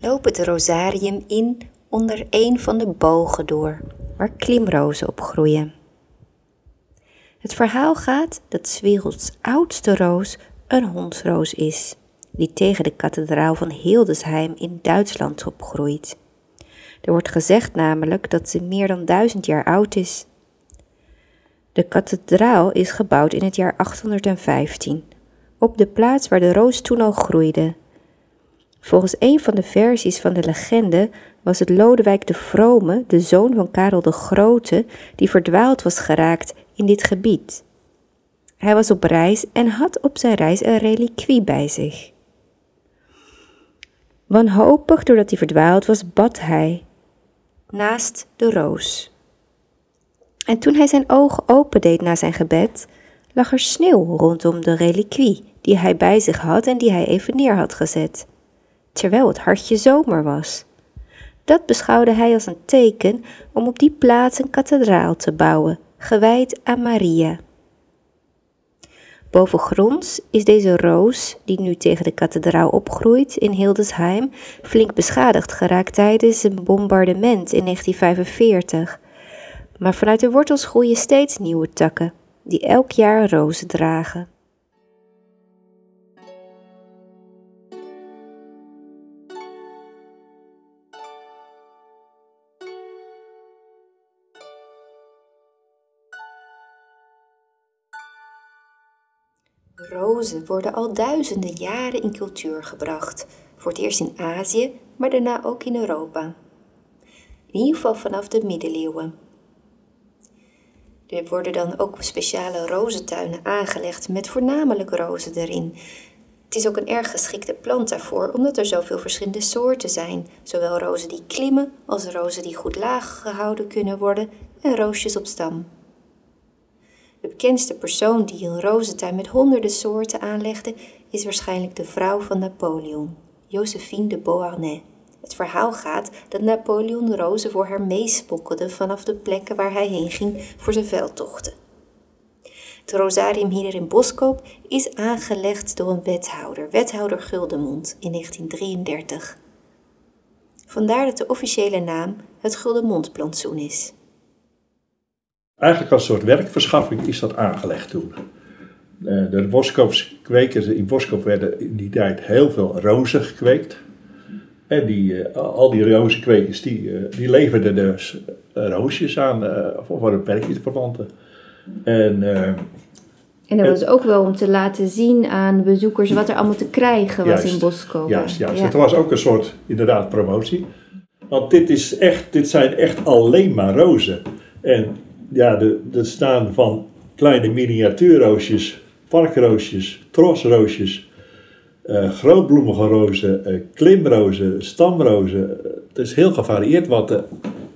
lopen het rosarium in onder een van de bogen door, waar klimrozen op groeien. Het verhaal gaat dat 's werelds oudste roos een hondsroos is, die tegen de kathedraal van Hildesheim in Duitsland opgroeit. Er wordt gezegd namelijk dat ze meer dan duizend jaar oud is. De kathedraal is gebouwd in het jaar 815, op de plaats waar de roos toen al groeide. Volgens een van de versies van de legende was het Lodewijk de Vrome, de zoon van Karel de Grote, die verdwaald was geraakt in dit gebied. Hij was op reis en had op zijn reis een reliquie bij zich. Wanhopig doordat hij verdwaald was, bad hij naast de roos. En toen hij zijn ogen opendeed na zijn gebed, lag er sneeuw rondom de reliquie die hij bij zich had en die hij even neer had gezet, terwijl het hartje zomer was. Dat beschouwde hij als een teken om op die plaats een kathedraal te bouwen, gewijd aan Maria. Bovengronds is deze roos, die nu tegen de kathedraal opgroeit in Hildesheim, flink beschadigd geraakt tijdens een bombardement in 1945. Maar vanuit de wortels groeien steeds nieuwe takken, die elk jaar rozen dragen. Rozen worden al duizenden jaren in cultuur gebracht, voor het eerst in Azië, maar daarna ook in Europa. In ieder geval vanaf de middeleeuwen. Er worden dan ook speciale rozentuinen aangelegd met voornamelijk rozen erin. Het is ook een erg geschikte plant daarvoor, omdat er zoveel verschillende soorten zijn. Zowel rozen die klimmen als rozen die goed laag gehouden kunnen worden en roosjes op stam. De bekendste persoon die een rozentuin met honderden soorten aanlegde, is waarschijnlijk de vrouw van Napoleon, Josephine de Beauharnais. Het verhaal gaat dat Napoleon rozen voor haar meespokkelde vanaf de plekken waar hij heen ging voor zijn veldtochten. Het rosarium hier in Boskoop is aangelegd door een wethouder, wethouder Guldemond, in 1933. Vandaar dat de officiële naam het Guldemondplantsoen is. Eigenlijk als een soort werkverschaffing is dat aangelegd toen. Eh, de kwekers in Boskoop werden in die tijd heel veel rozen gekweekt. En die, eh, al die rozenkwekers die, eh, die leverden dus roosjes aan voor een perkje te verwanten. En, en dat was ook wel om te laten zien aan bezoekers wat er allemaal te krijgen was in Boskoop. Juist, juist. Ja. het was ook een soort inderdaad promotie. Want dit, is echt, dit zijn echt alleen maar rozen. En ja, de, de staan van kleine miniatuurroosjes, parkroosjes, trosroosjes, uh, grootbloemige rozen, uh, klimrozen, stamrozen. Het is heel gevarieerd wat, de,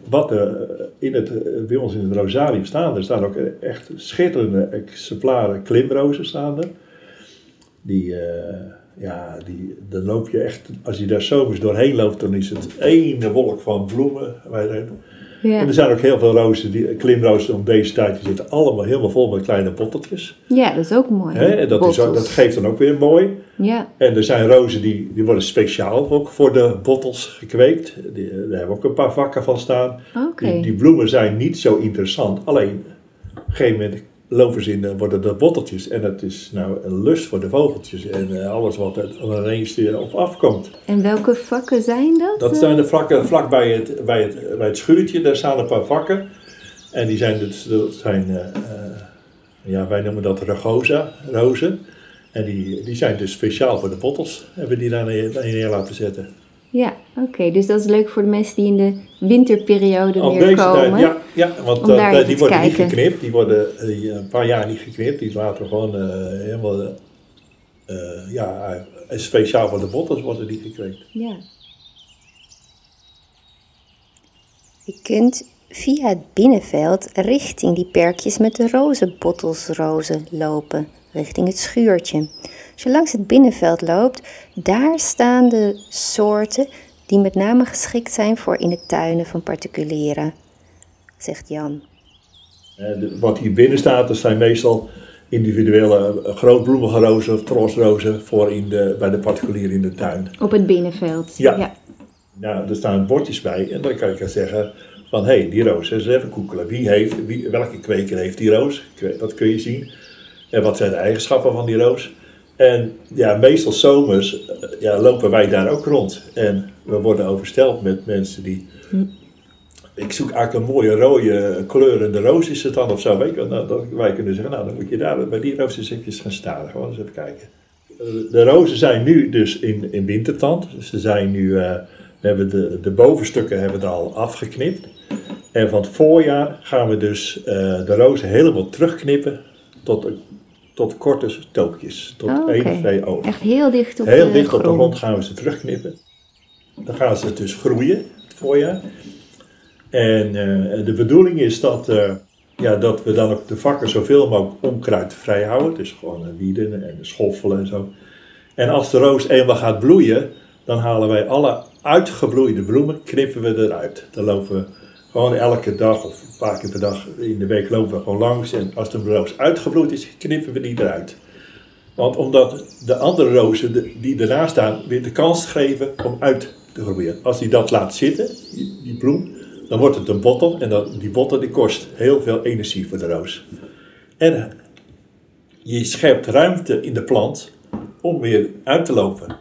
wat er in het, bij ons in het rosarium staan. Er staan ook echt schitterende exemplaren klimrozen staan er. Die, ja, die, dan loop je echt, als je daar zomers doorheen loopt, dan is het ene wolk van bloemen. Ja. En er zijn ook heel veel rozen, die, klimrozen om deze tijd, die zitten allemaal helemaal vol met kleine botteltjes. Ja, dat is ook mooi. En dat, is dat geeft dan ook weer mooi. Ja. En er zijn rozen die, die worden speciaal ook voor de bottels gekweekt. Die, daar hebben ook een paar vakken van staan. Okay. Die, die, bloemen zijn niet zo interessant. Alleen, op een gegeven moment ze in, dan worden dat botteltjes. En dat is nou een lust voor de vogeltjes en uh, alles wat er ineens op afkomt. En welke vakken zijn dat? Dat zijn de vakken vlak bij het, bij het, bij het schuurtje, daar staan een paar vakken. En die zijn, dus, dat zijn uh, ja, wij noemen dat ragosa, rozen. En die, die zijn dus speciaal voor de bottels, hebben die daar neer laten zetten. Ja, oké. Dus dat is leuk voor de mensen die in de winterperiode Op weer deze komen. Tijd, ja, ja, want uh, die worden niet geknipt. Die worden uh, een paar jaar niet geknipt. Die laten gewoon uh, helemaal... ja, speciaal voor de bottels worden die gekweekt. Ja. Je kunt via het binnenveld richting die perkjes met de rozenbottels rozen lopen. Richting het schuurtje. Als je langs het binnenveld loopt, daar staan de soorten die met name geschikt zijn voor in de tuinen van particulieren, zegt Jan. Wat hier binnen staat, dat zijn meestal individuele eh, grootbloemige rozen of trosrozen voor in de, bij de particulieren in de tuin. Op het binnenveld? Ja. ja. Nou, er staan bordjes bij en dan kan je zeggen van hé, hey, die roos, eens even koekelen. Wie heeft, wie, welke kweker heeft die roos? Dat kun je zien. En wat zijn de eigenschappen van die roos? En ja, meestal zomers eh, ja, lopen wij daar ook rond. En we worden oversteld met mensen die. Hm. Ik zoek eigenlijk een mooie rode kleurende roos, is het dan of zo? Weet je, nou, dat wij kunnen zeggen, nou dan moet je daar bij die roos eens even gaan staan. Gewoon eens even kijken. Eh, de rozen zijn nu dus in, in wintertand. Ze zijn nu, uh, we hebben de, de bovenstukken hebben we al afgeknipt. En van het voorjaar gaan we dus uh, de rozen helemaal terugknippen tot tot korte stookjes. Tot oh, 1, 2 ogen. Echt heel dicht op heel de dicht op de grond gaan we ze terugknippen. Dan gaan ze dus groeien het voorjaar. En uh, de bedoeling is dat, uh, ja, dat we dan ook de vakken zoveel mogelijk onkruid vrij houden. Dus gewoon uh, wieden en schoffelen en zo. En als de roos eenmaal gaat bloeien, dan halen wij alle uitgebloeide bloemen, knippen we eruit. Dan lopen we gewoon elke dag of een paar keer per dag in de week lopen we gewoon langs. En als de roos uitgebloeid is, knippen we die eruit. Want omdat de andere rozen die ernaast staan weer de kans geven om uit te groeien. Als die dat laat zitten, die, die bloem, dan wordt het een bottel. En dat, die bottel die kost heel veel energie voor de roos. En je schept ruimte in de plant om weer uit te lopen.